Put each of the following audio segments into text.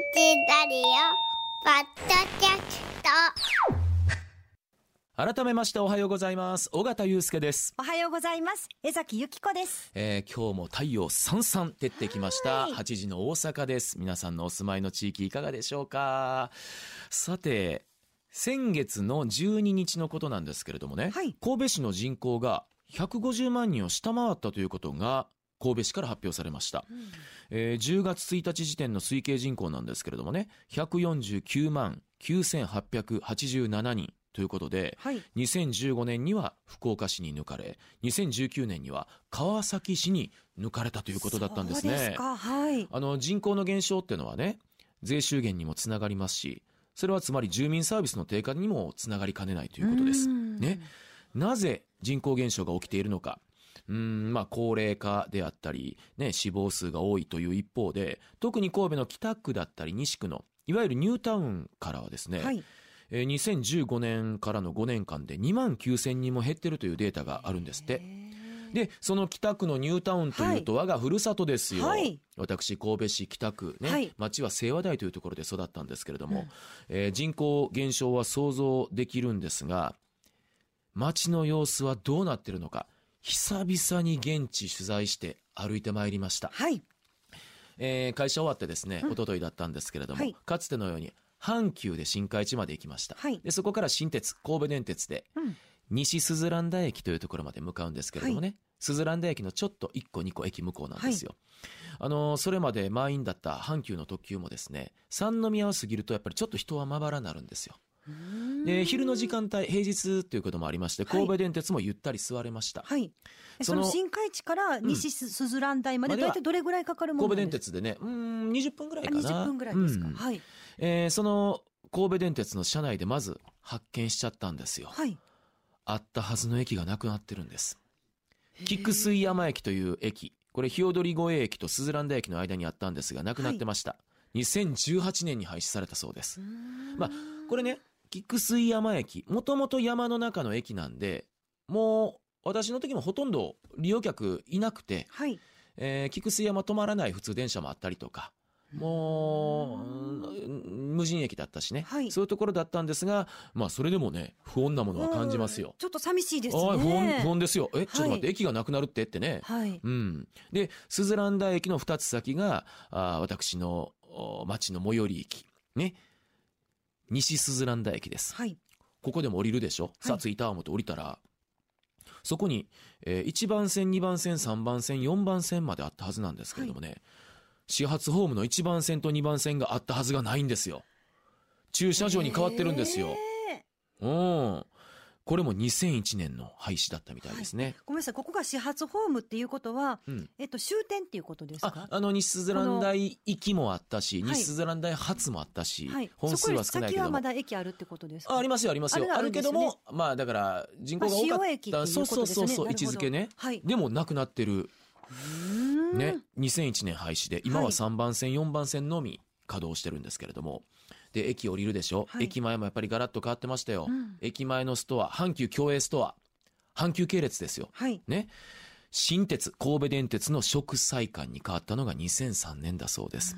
ラリオポッドキャスト。改めましておはようございます。尾形祐介です、おはようございます。江崎由紀子です。えー今日も太陽さんさん照ってきました。はい。8時の大阪です。皆さんのお住まいの地域いかがでしょうか。さて先月の12日のことなんですけれどもね、はい。神戸市の人口が150万人を下回ったということが神戸市から発表されました、えー10月1日時点の推計人口なんですけれどもね149万9887人ということではい。2015年には福岡市に抜かれ2019年には川崎市に抜かれたということだったんですねそうですか。はい。あの人口の減少っていうのはね税収減にもつながりますしそれはつまり住民サービスの低下にもつながりかねないということですうんね。なぜ人口減少が起きているのかうーんまあ高齢化であったり、ね、死亡数が多いという一方で特に神戸の北区だったり西区のいわゆるニュータウンからはですね、はい。えー2015年からの5年間で2万9000人も減ってるというデータがあるんですって。で、その北区のニュータウンというと我がふるさとですよ。はい私、神戸市北区ね、はい町は清和台というところで育ったんですけれども、うんえー人口減少は想像できるんですが、町の様子はどうなってるのか、久々に現地取材して歩いてまいりました。はい。えー会社終わってですね、うん。一昨日だったんですけれども、はい。かつてのように阪急で新海地まで行きました、はい。でそこから新鉄神戸電鉄でうん。西鈴蘭田駅というところまで向かうんですけれどもね、鈴蘭田駅のちょっと1個2個駅向こうなんですよ、あのーそれまで満員だった阪急の特急もですね三宮を過ぎるとやっぱりちょっと人はまばらになるんですよで昼の時間帯平日ということもありましてはい神戸電鉄もゆったり座れました、はい。その新海地から西すすずらん台までまではどれぐらいかかるもの神戸電鉄でねうーん20分ぐらいか。かなあ20分ぐらいですか。うんはい。えーその神戸電鉄の車内でまず発見しちゃったんですよ。はい。あったはずの駅がなくなってるんです。菊水山駅という駅、これ日踊り越駅と鈴蘭田駅の間にあったんですが、なくなってました。2018年に廃止されたそうです。まあこれね、菊水山駅、もともと山の中の駅なんで、もう私の時もほとんど利用客いなくて、はい。えー菊水山止まらない普通電車もあったりとか、もう、うん無人駅だったしね、はいそういうところだったんですが、まあそれでもね、不穏なものは感じますよ。ちょっと寂しいですね。ああ、不穏、不穏ですよ。え、ちょっと待って、はい駅がなくなるってってね。はい。うん。で、スズランダ駅の二つ先が、あー私のお町の最寄り駅。ね。西スズランダ駅です。はい。ここでも降りるでしょ、さあ着いた思って降りたら、そこに、えー1番線、2番線、3番線、4番線まであったはずなんですけれどもね、始発ホームの1番線と2番線があったはずがないんですよ。駐車場に変わってるんですよ。へーうん。これも2001年の廃止だったみたいですね。ごめんなさい。ここが始発ホームっていうことは、うん。えっと終点っていうことですあか、。あの、西スズラン大行きもあったし、はい西スズラン大発もあったし、はい。本数は少ないけども先はま。だ駅あるってことですか？あありますよ、ありますよ。あるあるけども、まあだから、人口まあが多か使用駅っていうった、そうそうそうそう、位置づけね。はい。でもなくなってる。ね、2001年廃止で、今ははい3番線、4番線のみ稼働してるんですけれども、で、駅降りるでしょ、はい駅前もやっぱりガラッと変わってましたよ。うん駅前のストア、阪急共栄ストア、阪急系列ですよ。はい。ね。新鉄、神戸電鉄の食祭館に変わったのが2003年だそうです。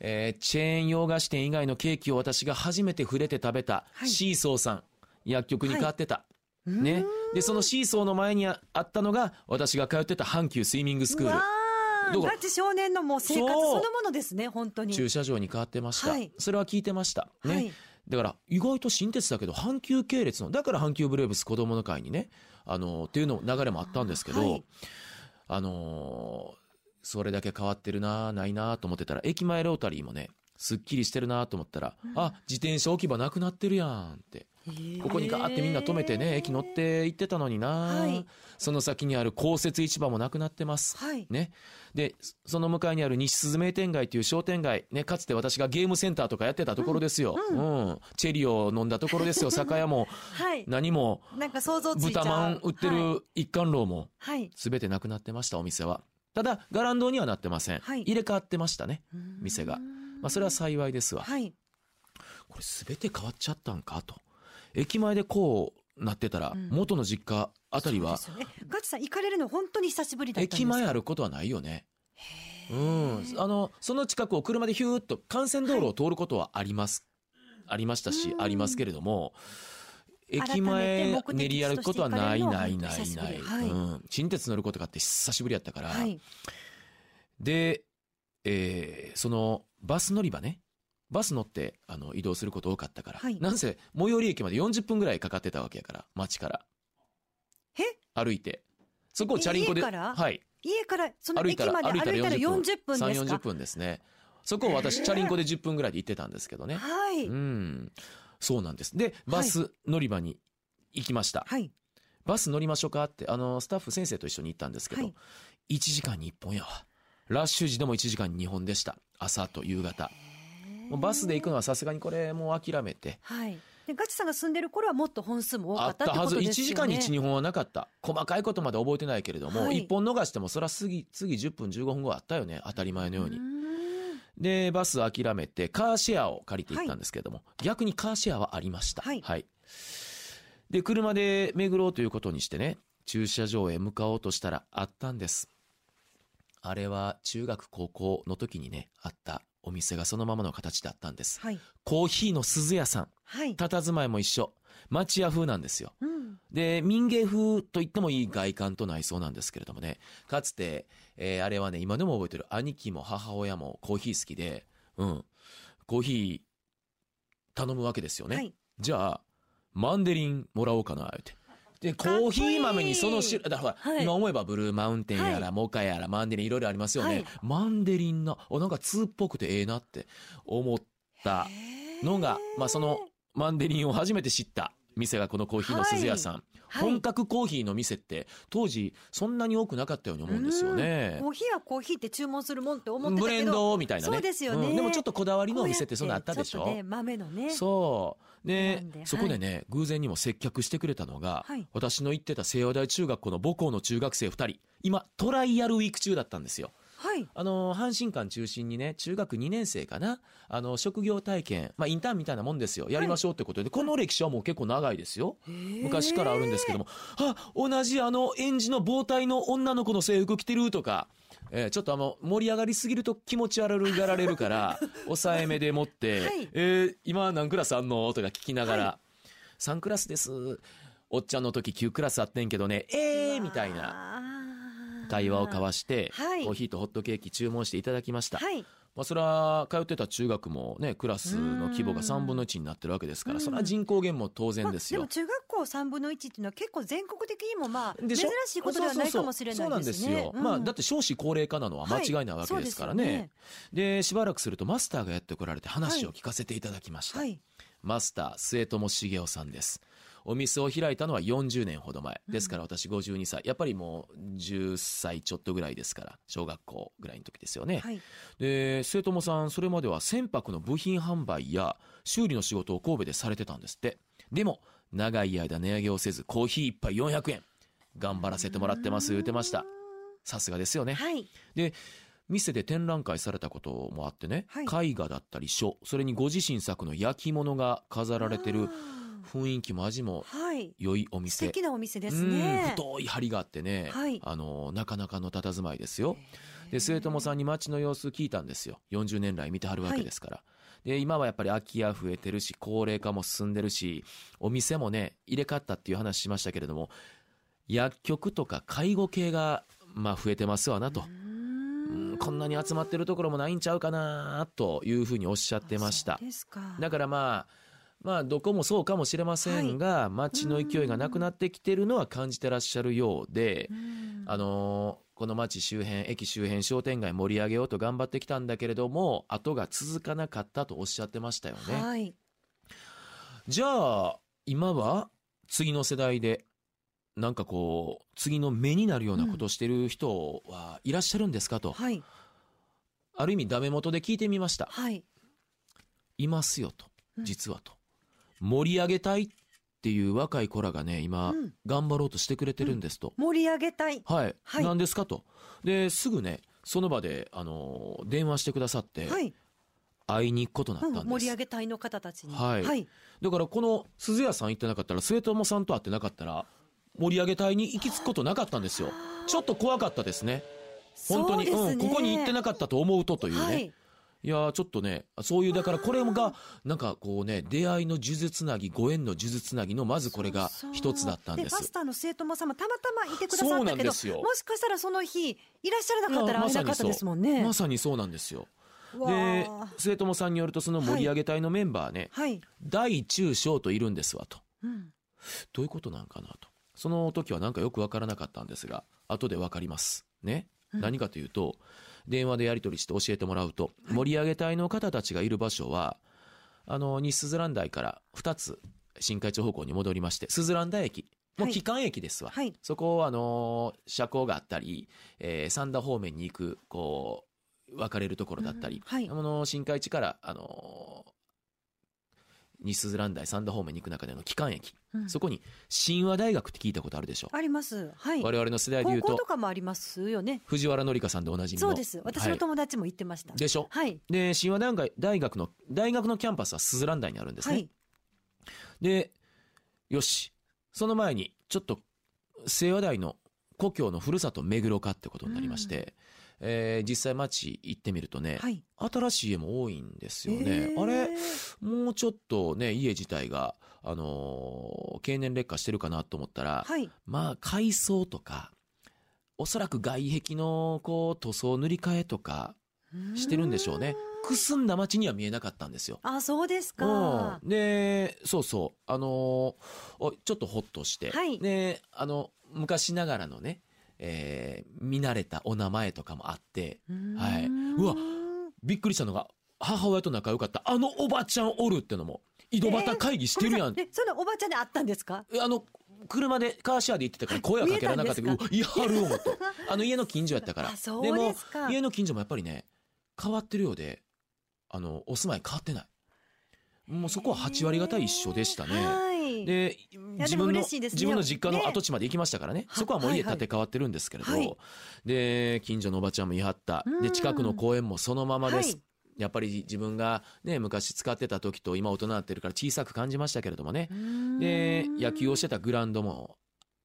えーチェーン洋菓子店以外のケーキを私が初めて触れて食べたはいシーソーさん、薬局に変わってた。ね。で、そのシーソーの前にああったのが、私が通ってた阪急スイミングスクールうわ。どこーガチ少年のもう生活そのものですね、本当に。駐車場に変わってました。はいそれは聞いてました。ね。はい。だから、意外と新鉄だけど、阪急系列の、だから阪急ブレーブス子供の会にね、あのっていうの流れもあったんですけど、はいあのーそれだけ変わってるな、ないなと思ってたら、駅前ロータリーもね、すっきりしてるなと思ったら、あ、自転車置き場なくなってるやんって。ここにガーってみんな止めてね、駅乗って行ってたのにな、はいその先にある公設市場もなくなってます。はい。ね。で、そその向かいにある西鈴名店街という商店街、ね、かつて私がゲームセンターとかやってたところですよ。ううんん。チェリを飲んだところですよ。酒屋も、はい。何も、なんか想像つい。豚まん売ってはいる一貫楼も、はい。すべてなくなってました、お店は。ただ、ガランドにはなってません。はい入れ替わってましたね。店がまあ、それは幸いですわ。はい。これすべて変わっちゃったんかと。駅前でこうなってたら、うん。元の実家あたりは、そうですよね。ガチさん行かれるの本当に久しぶりだったんですか？駅前あることはないよね。へうん、あのその近くを車でヒューッと幹線道路を通ることはあります、ありましたし、うん。ありますけれども駅前練り歩くことはないないないない、はい。うん、新鉄乗ることがあって久しぶりやったから、はい。で、えーそのバス乗り場ねバス乗ってあの移動すること多かったから、はいなんせ最寄り駅まで40分ぐらいかかってたわけやから街からえ？歩いてそこをチャリンコで家から？はい家から、その駅まで歩いたら40分です3、40か分ですね。そこを私、チャリンコで10分ぐらいで行ってたんですけどね。はい。うん。そうなんです。で、バス乗り場に行きました。はい。バス乗りましょうかって、あの、スタッフ先生と一緒に行ったんですけど、はい1時間に1本やわ。ラッシュ時でも1時間に2本でした。朝と夕方。もうバスで行くのはさすがにこれもう諦めて。はい。で、ガチさんが住んでる頃はもっと本数も多かあっったたはず。1ってことですよね。時間に1、2本はなかった。細かいことまで覚えてないけれども、はい1本逃してもそら次、次10分15分後あったよね。当たり前のようにで、バス諦めて、カーシェアを借りて行ったんですけれども、逆にカーシェアはありました。はいで、車で巡ろうということにしてね、駐車場へ向かおうとしたらあったんです。あれは中学高校の時にね、あったお店がそのままの形だったんです。はい。コーヒーの鈴屋さん。はい。佇まいも一緒。町屋風なんですよ。うん。で、民芸風と言ってもいい外観と内装なんですけれどもね、かつて、えーあれはね、今でも覚えてる兄貴も母親もコーヒー好きで、うん、コーヒー頼むわけですよね。はい。じゃあ、マンデリンもらおうかな、って。で、コーヒー豆にそのし、だからはい今思えばブルーマウンテンやら、はいモカやら、マンデリンいろいろありますよね。はいマンデリンな、お、なんか通っぽくてええなって思ったのが、まあその、マンデリンを初めて知った店がこのコーヒーの鈴屋さん。はい本格コーヒーの店って当時そんなに多くなかったように思うんですよねコ。ーヒーはコーヒーって注文するもんって思ってたブレン。ドみたいなね。そうですよねんでもちょっとこだわりのお店ってそんなあったでしょ？ね、豆のね。そう。でそこでね、偶然にも接客してくれたのが、はい。私の行ってた清和大中学校の母校の中学生2人、今、トライアルウィーク中だったんですよ。はい。あの、阪神館中心にね、中学2年生かな、あの、職業体験、まあ、インターンみたいなもんですよ。やりましょうってことで、この歴史はもう結構長いですよ。昔からあるんですけども、あ、同じあの、園児の防体の女の子の制服着てるとか、えーちょっとあの、盛り上がりすぎると気持ち悪がられるから、抑えめでもって、はい。えー今何クラスあんの？とか聞きながら、3クラスです。おっちゃんの時9クラスあってんけどね、えーみたいなな会話を交わして、はいコーヒーとホットケーキ注文していただきました。はい。まあ、それは通ってた中学もね、クラスの規模が3分の1になってるわけですから、うんそれは人口減も当然ですよ。まあ、でも中学校3分の1っていうのは結構全国的にもまあ珍でしいことではないかもしれないですね。そうなんですよ。まあ、だって少子高齢化なのは間違いないわけですからね。はいでしばらくするとマスターがやってこられて話を聞かせていただきました。はい。マスター、末友茂雄さんです。お店を開いたのは40年ほど前。ですから私52歳。やっぱりもう10歳ちょっとぐらいですから、小学校ぐらいの時ですよね。はい。で末友さんそれまでは船舶の部品販売や修理の仕事を神戸でされてたんですってでも長い間値上げをせずコーヒー一杯400円頑張らせてもらってます言ってましたさすがですよねはい。で店で展覧会されたこともあってね、はい絵画だったり書それにご自身作の焼き物が飾られてるあ雰囲気も味も。良いお素店敵なお店ですうんね。太い梁があってね、はい。あのなかなかの佇まいですよ。で末友さんに街の様子聞いたんですよ。40年来見てはるわけですから、で今はやっぱり空き家増えてるし高齢化も進んでるしお店もね入れ替わったっていう話しましたけれども薬局とか介護系がまあ増えてますわなと、うん。こんなに集まってるところもないんちゃうかなというふうにおっしゃってました。だからまあまあどこもそうかもしれませんが、街の勢いがなくなってきてるのは感じてらっしゃるようで、うんあのーこの街周辺駅周辺商店街盛り上げようと頑張ってきたんだけれども後が続かなかったとおっしゃってましたよね。はい。じゃあ今は次の世代でなんかこう次の目になるようなことをしてる人はいらっしゃるんですかと、はい。ある意味ダメ元で聞いてみました。はい。いますよとうん実はと、盛り上げたいっていう若い子らがね今、うん。頑張ろうとしてくれてるんですと、盛り上げたい。はい、はい。何ですかと。ですぐねその場で、あのー電話してくださって、はい。会いに行くことになうんったんです、盛り上げたいの方たちに。はい。はい。だからこの鈴屋さん行ってなかったら末友さんと会ってなかったら盛り上げ隊に行き着くことなかったんですよ。ちょっと怖かったですね。本当に。そうですね。うん、ここに行ってなかったと思うとというね、、はいい。やーちょっとねそういうだからこれがなんかこうね出会いの呪術つなぎご縁の呪術つなぎのまずこれがそうそう。一つだったんです。パスタの生徒もさんもたまたまいてくださったけどもしかしたらその日いらっしゃらなかったら会えなかったですもんね。まさにそう。なんですよ。わであ生徒もさんによるとその盛り上げ隊のメンバーね、はい。大中小といるんですわと。うん。どういうことなんかなと。その時はなんかよくわからなかったんですが後でわかります。ね、うん。何かというと電話でやり取りして教えてもらうと、盛り上げ隊の方たちがいる場所はあの西スズラン台から2つ新海町方向に戻りましてスズラン台駅もうはい。帰還駅ですわ、はい。そこをあのー車高があったり、えー三田方面に行くこう分かれるところだったり、うん。はい。あの新海地からあのー西スズラン台三田方面に行く中での帰還駅、うんそこに神話大学って聞いたことあるでしょ？あります。はい。我々の世代でいうと高校とかもありますよね。藤原紀香さんでおなじみのそうです。私のはい友達も行ってました。でしょ？はい。で神話大学大学の大学のキャンパスはスズラン台にあるんですね、はい。でよしその前にちょっと清和台の故郷のふるさと目黒かってことになりまして、えー実際町行ってみるとね、はい。新しい家も多いんですよね、えー。あれ？もうちょっとね家自体が、あのー経年劣化してるかなと思ったら、はい。まあ改装とかおそらく外壁のこう塗装塗り替えとかしてるんでしょうね。くすんだ街には見えなかったんですよ。あ、そうですか。うん、でそうそう。あのーおちょっとホッとして、はい。であの昔ながらのね、えー見慣れたお名前とかもあってはい。うわびっくりしたのが母親と仲良かったあのおばちゃんおるってのも井戸端会議してるやん、え、そのおばちゃんで会ったんですか？あの車でカーシェアで行ってたから声はかけられなかったけど見うわいはる思って。あの家の近所やったから。あ、そうでもですか。家の近所もやっぱりね変わってるようであのお住まい変わってない。もうそこは8割方一緒でしたね、はい。で自分の自分の実家のね。跡地まで行きましたからね。はそこはもう家建て替わってるんですけれど、はい。で近所のおばちゃんも言い張った。うん。で近くの公園もそのままです、はい。やっぱり自分がね昔使ってた時と今大人になってるから小さく感じましたけれどもね。で野球をしてたグラウンドも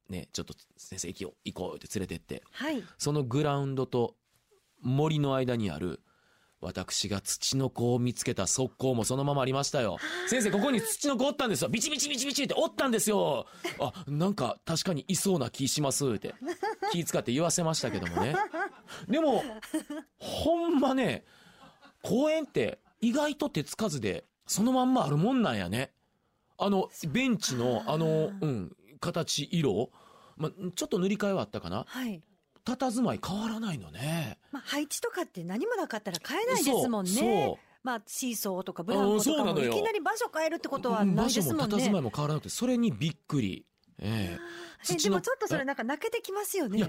ねちょっと先生行こう行こうって連れてって。はい。そのグラウンドと森の間にある私が土の子を見つけた側溝もそのままありましたよ。先生、ここに土の子おったんですよ。ビチビチビチビチっておったんですよ。あ、なんか確かにいそうな気しますって。気使って言わせましたけどもね。でも、ほんまね、公園って意外と手つかずでそのまんまあるもんなんやね。あの、ベンチのあの、うん、形、色。まあ、ちょっと塗り替えはあったかな。はい。佇まい変わらないのね。まあ、配置とかって何もなかったら買えないですもんね。まあ、シーソーとかブランコとかもいきなり場所変えるってことはうんないですもんね場所も佇まい。も変わらなくて、それにびっくり。えええでもちょっとそれなんか泣けてきますよねいや。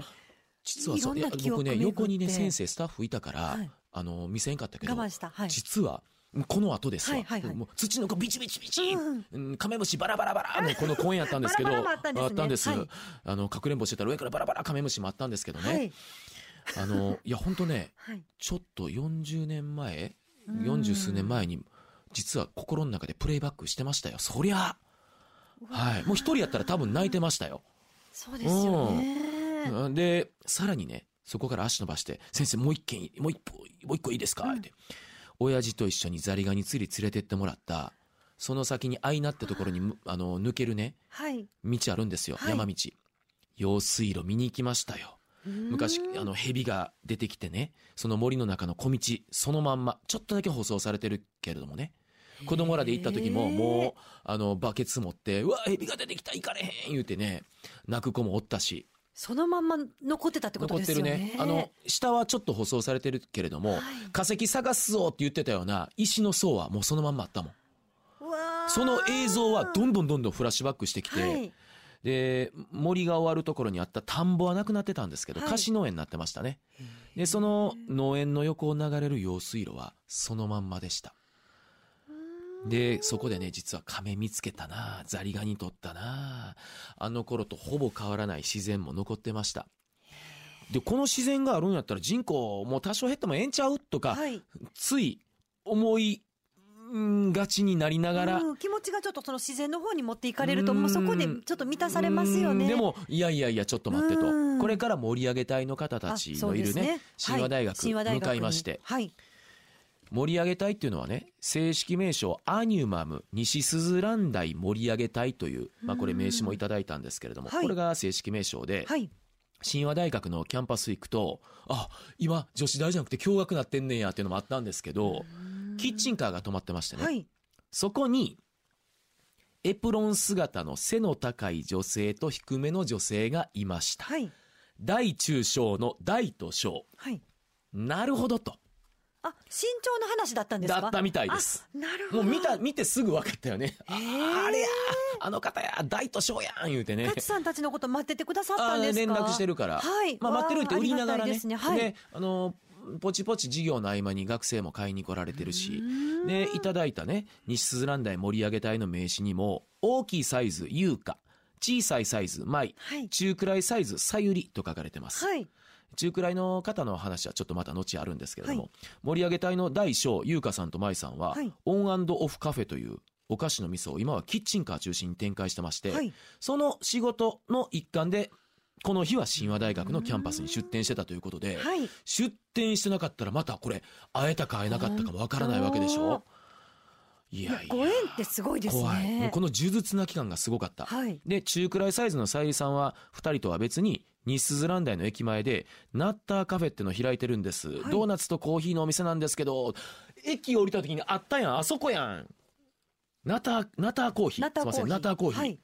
実はそういやいろんな記憶僕ね横にね先生スタッフいたから、はいあの見せんかったけど我慢した。はい。実はこの後ですわ、はいはいはい。もう土の子ビチビチビチ、うん。うんカメムシバラバラバラ。の この公園やったんですけど。あったんですね。はい。あのかくれんぼしてたら上からバラバラカメムシもあったんですけどね、はい。あのいや本当ねはい。ちょっと40年前うん。40数年前に実は心の中でプレイバックしてましたよ。そりゃ。はい。もう一人やったら多分泣いてましたよ。そうですよね。うん。でさらにねそこから足伸ばして「先生もう一軒もう一歩もう一個いいですか?」うん。って親父と一緒にザリガニ釣り連れてってもらった。その先に愛なってところにむあの抜けるね。はい。道あるんですよ、はい。山道。用水路見に行きましたよ。昔うん。あの蛇が出てきてね。その森の中の小道そのまんまちょっとだけ舗装されてるけれどもね。子供らで行った時ももうあのバケツ持って「うわ蛇が出てきた行かれへん」言うてね泣く子もおったしそのまんま残ってたってこと残ってるですよね。ねあの下はちょっと舗装されてるけれども、はい。化石探すぞって言ってたような石の層はもうそのまんまあったもん。その映像はどんどんどんどんフラッシュバックしてきて、はい。で森が終わるところにあった田んぼはなくなってたんですけど、はい。貸し農園になってましたね。でその農園の横を流れる用水路はそのまんまでしたでそこでね実は亀見つけたなザリガニ取ったなあの頃とほぼ変わらない自然も残ってましたでこの自然があるんやったら人口もう多少減ってもええんちゃうとか、はい。つい思いうんがちになりながら、うん気持ちがちょっとその自然の方に持っていかれると、もうそこでちょっと満たされますよね。うんでも、いやいやいや、ちょっと待ってとうん。これから盛り上げ隊の方たあ、ちのいるね、神話大学、はい神話大学に向かいまして、はい。盛り上げ隊っていうのはね、正式名称、アニュマム西鈴蘭台盛り上げ隊という、まあこれ名刺もいただいたんですけれども、はいこれが正式名称で、はい。神話大学のキャンパス行くと、あ、今女子大じゃなくて共学なってんねんやっていうのもあったんですけど、キッチンカーが止まってましてね、はい。そこに、エプロン姿の背の高い女性と低めの女性がいました。はい。大中小の大と小。はい。なるほどと。あ、身長の話だったんですか？だったみたいです。あなるほど。もう見た、見てすぐ分かったよね。あへーあれやあの方や大と小やん言うてね。タチさんたちのこと待っててくださっあたんですか？連絡してるから。はい。まあ待ってるって売りながらね。ねはい。で、あの、ポチポチ授業の合間に学生も買いに来られてるし、で、いただいたね、西鈴蘭台盛り上げ隊の名刺にも、大きいサイズ、優香、小さいサイズ、舞、はい。中くらいサイズ、さゆりと書かれてます。はい。中くらいの方の話はちょっとまた後あるんですけれども、はい盛り上げ隊の大小、優香さんと舞さんは、はいオンオフカフェというお菓子の店を今はキッチンカー中心に展開してまして、はい。その仕事の一環で、この日は神話大学のキャンパスに出店してたということで、はい。出店してなかったらまたこれ、会えたか会えなかったかもわからないわけでしょ？いやいや、ご縁ってすごいですね。怖い。もうこの呪術な期間がすごかった。はい。で、中くらいサイズのさゆりさんは、二人とは別に、西鈴蘭台の駅前で、ナッターカフェっての開いてるんです、はいドーナツとコーヒーのお店なんですけど、駅降りた時にあったやん、あそこやん。ナター、ナターコーヒー。ーヒー。すいません、ナターコーヒー。はい。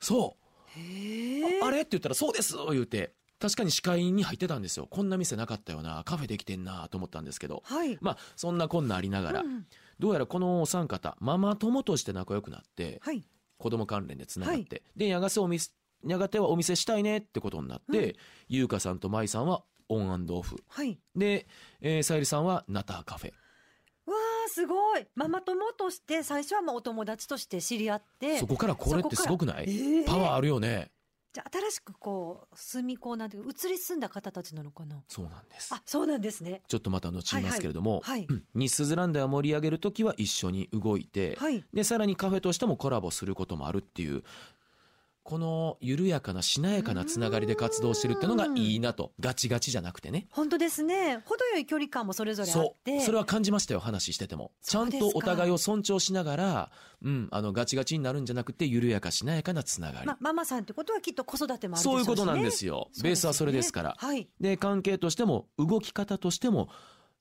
そう。あれ？って言ったら、そうです言うて、確かに視界に入ってたんですよ。こんな店なかったよな、カフェできてんなと思ったんですけど。はい。まあ、そんなこんなありながら、うんどうやらこのお三方、ママ友として仲良くなって、はい。子供関連でつながって、はいで、やがてお店、やがてはお店したいねってことになって、うん優香さんと舞さんはオンオフ。はい。で、えー、さゆりさんはナターカフェ。わあ、すごい。ママ友として、最初はまあお友達として知り合って。そこからこれってすごくない、えーパワーあるよね。じゃあ新しくこう、住みこうなんていうか、移り住んだ方たちなのかな？そうなんですあ。、そうなんですね。ちょっとまた後言いますけれども、はいはいうん西鈴蘭台を盛り上げるときは一緒に動いて、はい。で、さらにカフェとしてもコラボすることもあるっていう、この緩やかなしなやかなつながりで活動してるっていうのがいいなと。ガチガチじゃなくてね。本当ですね。程よい距離感もそれぞれあそって。う。それは感じましたよ、話してても。ちゃんとお互いを尊重しながら、うん、あの、ガチガチになるんじゃなくて、緩やかしなやかなつながり。ま、ママさんってことはきっと子育てもあるでしょそううし、ね、いうことなんですよ。ベースはそれですから。はい。で、関係としても、動き方としても、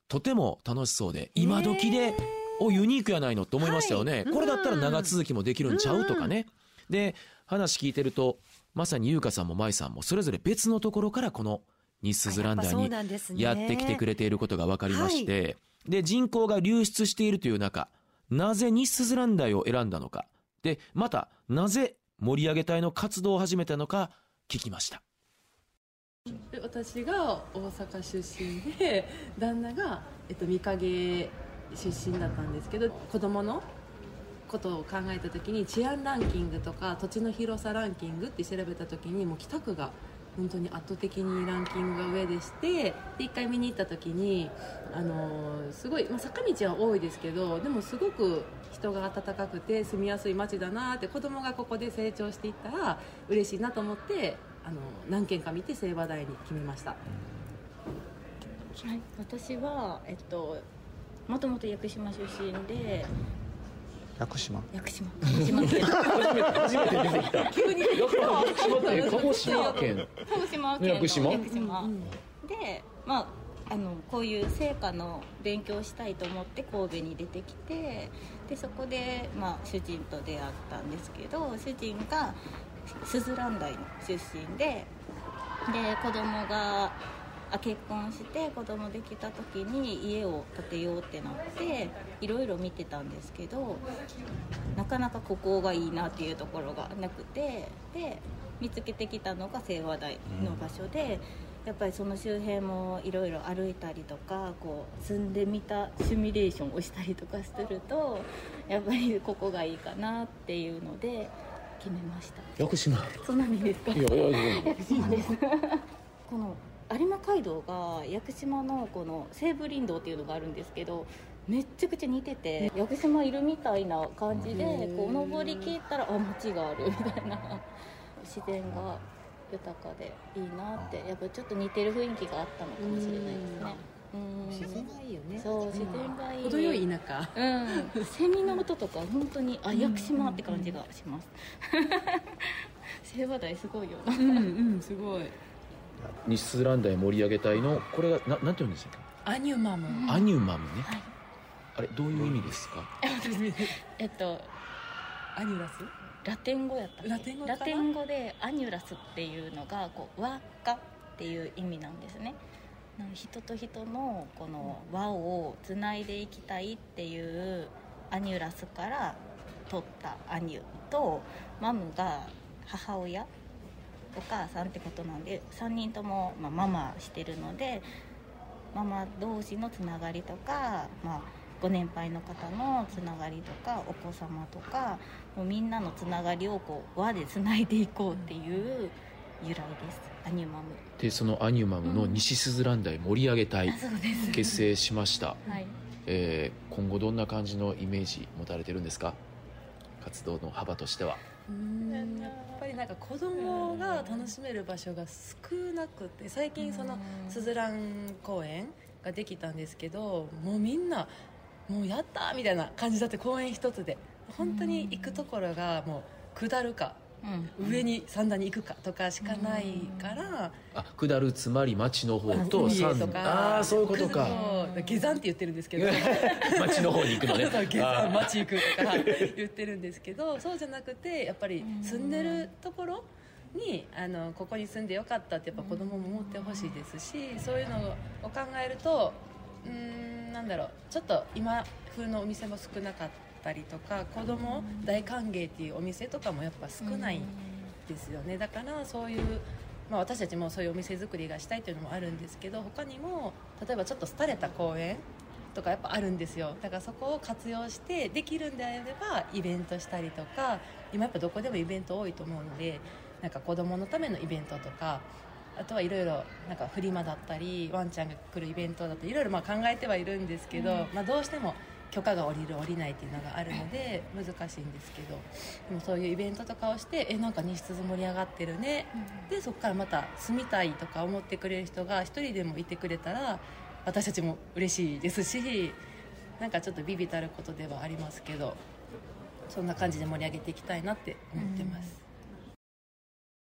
とても楽しそうで、今時で、お、ユニークやないのって思いましたよね。はいこれだったら長続きもできるんちゃうとかね。で、話聞いてると、まさに優香さんも舞さんも、それぞれ別のところからこの西鈴蘭台やっぱそうにやってきてくれていることが分かりまして、で、人口が流出しているという中、なぜ西鈴蘭台を選んだのか。で、また、なぜ盛り上げ隊の活動を始めたのか、聞きました。で私が大阪出身で旦那が、えっと、御影出身だったんですけど子供のことを考えた時に治安ランキングとか土地の広さランキングって調べた時にもう北区が本当に圧倒的にランキングが上でしてで一回見に行った時にあのーすごい、まあ、坂道は多いですけどでもすごく人が温かくて住みやすい街だなって子供がここで成長していったら嬉しいなと思ってあの何軒か見て清和台に決めました。はい、私は、えっと、もともと屋久島出身で、屋久島屋久島。初めて出てきた。急にやっぱり鹿児島って鹿児島県。鹿児島？県の屋久島屋久島で、まあ、あのこういう成果の勉強をしたいと思って神戸に出てきてでそこで、まあ、主人と出会ったんですけど主人がスズラン台の出身でで子供があ結婚して子供できた時に家を建てようってなっていろいろ見てたんですけどなかなかここがいいなっていうところがなくてで見つけてきたのが清和台の場所で、やっぱりその周辺もいろいろ歩いたりとかこう住んでみたシミュレーションをしたりとかするとやっぱりここがいいかなっていうので決めました。屋久島。そうなんですか？いやいやいや。屋久島です。この有馬街道が屋久島のこの西武林道っていうのがあるんですけどめっちゃくちゃ似てて屋久島いるみたいな感じでこう登りきったらあ街があるみたいな。自然が豊かでいいなってやっぱちょっと似てる雰囲気があったのかもしれないですね。うん。自然がいいよね。そう自然がいい。程よい田舎。うん。セミの音とか本当にあ屋久島って感じがします。清和台すごいよな。うんうんすごい西スズランダイ盛り上げ隊のこれがななんて言うんですか、アニュマム。アニュマムね、はい。あれどういう意味ですか？えっと annulus？ラテン語やったっけ？ラテン語ラテン語で annulus っていうのがこう輪っかっていう意味なんですね。人と人のこの輪をつないでいきたいっていう annulus から取ったアニュとマムが母親お母さんってことなんで3人とも、まあ、ママしてるのでママ同士のつながりとか、まあ、ご年配の方のつながりとかお子様とかもうみんなのつながりをこう輪でつないでいこうっていう由来です。アニュマム。でそのアニュマムの西スズランダイ盛り上げ隊うです。結成しました、はい。えー今後どんな感じのイメージ持たれてるんですか？活動の幅としてはうんやっぱりなんか子供が楽しめる場所が少なくて最近そのすずらん公園ができたんですけどもうみんなもうやったみたいな感じだって公園一つで。本当に行くところがもう下るかうん上に三段に行くかとかしかないから。あ下るつまり町の方と海へ山とかああそういうことか。そう下山って言ってるんですけど。町の方に行くのね。そう下山町行くとか言ってるんですけどそうじゃなくてやっぱり住んでるところにあのここに住んでよかったってやっぱ子供も思ってほしいですしそういうのを考えるとうーんなんだろう。ちょっと今風のお店も少なかったりとか子供大歓迎っていうお店とかもやっぱ少ないですよね。だからそういう、まあ、私たちもそういうお店作りがしたいというのもあるんですけど他にも例えばちょっと廃れた公園とかやっぱあるんですよ。だからそこを活用してできるんであればイベントしたりとか今やっぱどこでもイベント多いと思うのでなんか子供のためのイベントとかあとはいろいろなんかフリマだったりワンちゃんが来るイベントだったりいろいろまあ考えてはいるんですけど、まあ、どうしても許可が下りる下りないっていうのがあるので難しいんですけどでもそういうイベントとかをしてえなんか西鈴盛り上がってるねでそこからまた住みたいとか思ってくれる人が一人でもいてくれたら私たちも嬉しいですしなんかちょっとビビたることではありますけどそんな感じで盛り上げていきたいなって思ってます。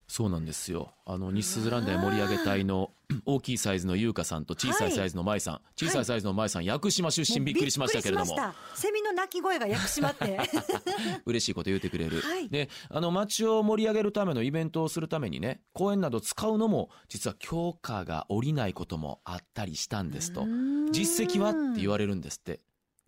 そうなんですよ。あの西スズランダイ盛り上げ隊の 大きいサイズの優香さんと小さいサイズの舞さん、小さいサイズの舞さん、屋久島出身びっくりしましたけれども。びっくりしました。セミの鳴き声が屋久島って。嬉しいこと言ってくれる、はい。であの街を盛り上げるためのイベントをするためにね公園など使うのも実は許可が下りないこともあったりしたんですと。実績はって言われるんですって。い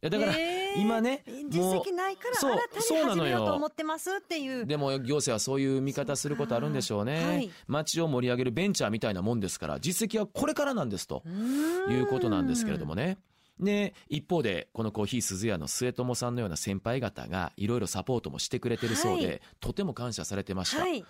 やだから、えー。今ね実績ないからそう新たにそうなのよ。始めようと思ってますっていう。でも行政はそういう見方することあるんでしょうね、はい。街を盛り上げるベンチャーみたいなもんですから実績はこれからなんですということなんですけれどもね。で一方でこのコーヒー鈴屋の末友さんのような先輩方がいろいろサポートもしてくれてるそうで、はい。とても感謝されてました、はい。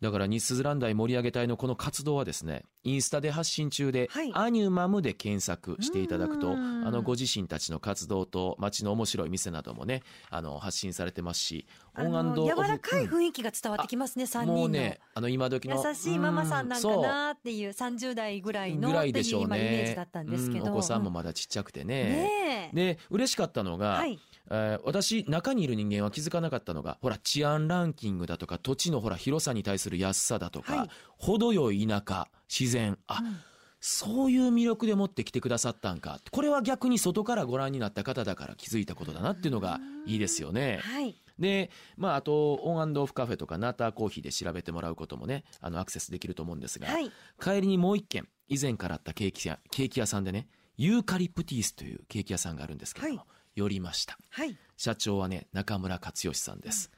だから日鈴ランダイ盛り上げ隊のこの活動はですねインスタで発信中で、はい。アニュマムで検索していただくとあうん。のご自身たちの活動と街の面白い店などもねあの発信されてますしあの柔らかい雰囲気が伝わってきますね、三人の。もうねあの今時の優しいママさんなんかうなっていう30代ぐらいのぐらっていでしょう今イメージねだったんですけど。うん。お子さんもまだちっちゃくてね。ねえ。で嬉しかったのが、はい。えー私中にいる人間は気づかなかったのがほら治安ランキングだとか土地のほら広さに対する安さだとか、はい程よい田舎自然あ、そういう魅力で持ってきてくださったんかこれは逆に外からご覧になった方だから気づいたことだなっていうのがいいですよね。はい。で、まあ、あとオンオフカフェとかナーターコーヒーで調べてもらうこともねあのアクセスできると思うんですが、はい。帰りにもう一軒以前からあったケーキ屋ケーキ屋さんでねユーカリプティースというケーキ屋さんがあるんですけれども、はい寄りました。はい。社長はね中村克義さんです、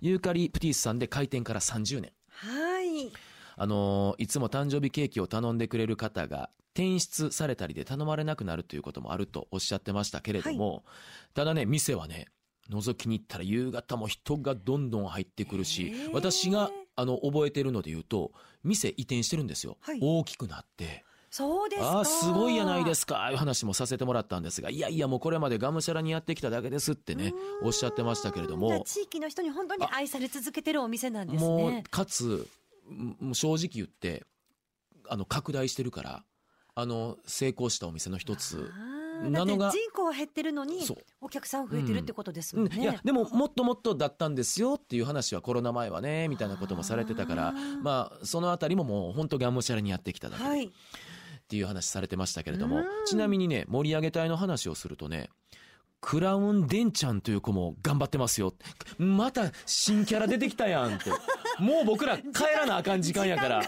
ユーカリプティースさんで開店から30年。はい。あのーいつも誕生日ケーキを頼んでくれる方が転出されたりで頼まれなくなるということもあるとおっしゃってましたけれども、ただね店はね覗きに行ったら夕方も人がどんどん入ってくるし私があの覚えてるので言うと店移転してるんですよ、はい。大きくなってそうですか。ああ、すごいやないですか、いう話もさせてもらったんですが、いやいや、もうこれまでがむしゃらにやってきただけですってね、おっしゃってましたけれども、地域の人に本当に愛され続けてるお店なんですもうね。、かつ、もう正直言って、あの、拡大してるから、あの、成功したお店の一つ、なのが人口は減ってるのにお客さん増えてるってことですもうん。ん、ね。いやでももっともっとだったんですよっていう話はコロナ前はねみたいなこともされてたからまあそのあたりももう本当がむしゃらにやってきただけで、はい。っていう話されてましたけれどもうん。ちなみにね盛り上げ隊の話をするとねクラウンデンちゃんという子も頑張ってますよ。また新キャラ出てきたやんって。もう僕ら帰らなあかん時間やから。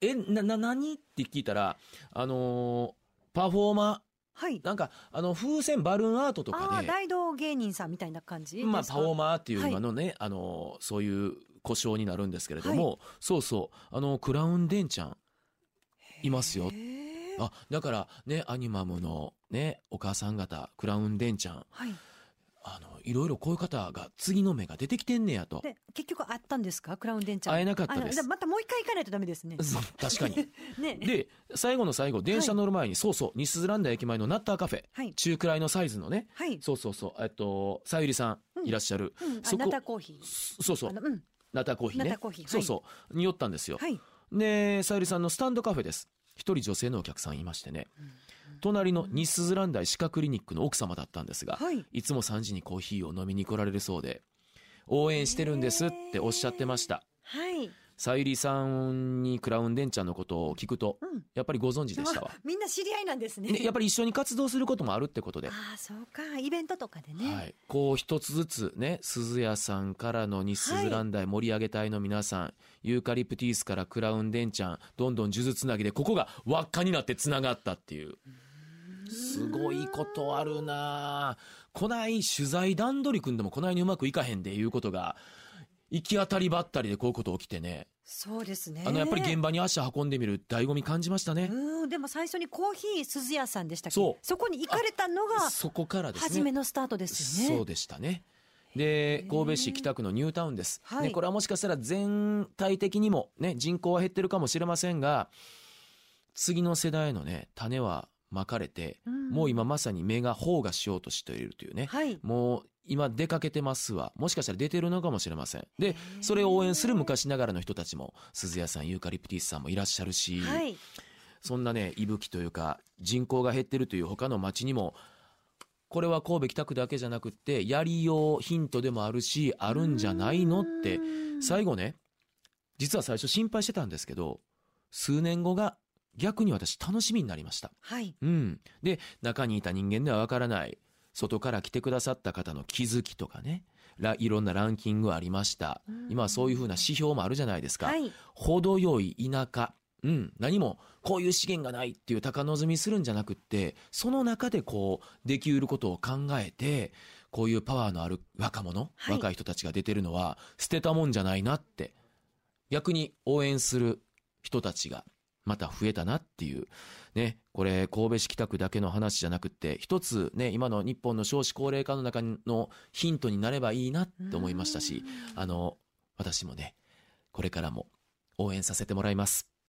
えなな何って聞いたらあのーパフォーマはい。ー。なんかあの風船バルーンアートとあかであ大道芸人さんみたいな感じ。まあ、パフォーマーっていうはい今のね、あの、そういう故障になるんですけれども、そうそう、あの、クラウンデンちゃん、いますよあ、だからね、アニマムのね、お母さん方、クラウンデンちゃん、はい。あの、いろいろこういう方が次の目が出てきてんねやと。で結局あったんですか？クラウンデンちゃん。会えなかったですまたもう一回行かないとダメですね。確かに。ね。で、最後の最後、電車乗る前に、そうそう、西スランダ駅前のナッターカフェ、はい中くらいのサイズのね、はい。そうそうそう、えっと、さゆりさんいらっしゃる、うん、あそこナタコーヒー。そうそううん。ナタコーヒーね。ナタコーヒーはいそうそう。に寄ったんですよ。はい。で、さゆりさんのスタンドカフェです。一人女性のお客さんいましてね。隣の西スズラン大歯科クリニックの奥様だったんですが、はい。いつも3時にコーヒーを飲みに来られるそうで、応援してるんですっておっしゃってました。はい。さゆりさんにクラウンデンちゃんのことを聞くと、うん。やっぱりご存知でしたわ。あみんな知り合いなんですね。ねやっぱり一緒に活動することもあるってことで。ああ、そうか。イベントとかでね。はい、こう一つずつね鈴谷さんからの西スズラン大盛り上げ隊の皆さん、ユーカリプティースからクラウンデンちゃんどんどん数珠つなぎでここが輪っかになってつながったっていうすごいことあるなあこない取材段取り組んでもこないにうまくいかへんでいうことが行き当たりばったりでこういうこと起きてね。そうですね。あのやっぱり現場に足運んでみる醍醐味感じましたね、うん、でも最初にコーヒー鈴屋さんでしたっけ？そう。そこに行かれたのがそこからですね。初めのスタートですよね。そうでしたね。で神戸市北区のニュータウンです、はい。ね、これはもしかしたら全体的にも、ね、人口は減ってるかもしれませんが次の世代の、ね、種はまかれて、うん。もう今まさに芽が苞がしようとしているというね、はい。もう今出かけてますわもしかしたら出てるのかもしれませんでそれを応援する昔ながらの人たちも鈴谷さんユーカリプティスさんもいらっしゃるし、はい。そんなね、息吹というか、人口が減ってるという他の町にも、これは神戸北区だけじゃなくって、やりようヒントでもあるし、あるんじゃないのって、最後ね、実は最初心配してたんですけど、数年後が逆に私楽しみになりました。はい。うん。で、中にいた人間ではわからない、外から来てくださった方の気づきとかね、らいろんなランキングありました。今はそういうふうな指標もあるじゃないですか。はい。程よい田舎、うん、何もこういう資源がないっていう高望みするんじゃなくってその中でこうできうることを考えてこういうパワーのある若者、はい若い人たちが出てるのは捨てたもんじゃないなって逆に応援する人たちがまた増えたなっていう。ねこれ神戸市北区だけの話じゃなくて一つね今の日本の少子高齢化の中のヒントになればいいなって思いましたしあの私もねこれからも応援させてもらいます。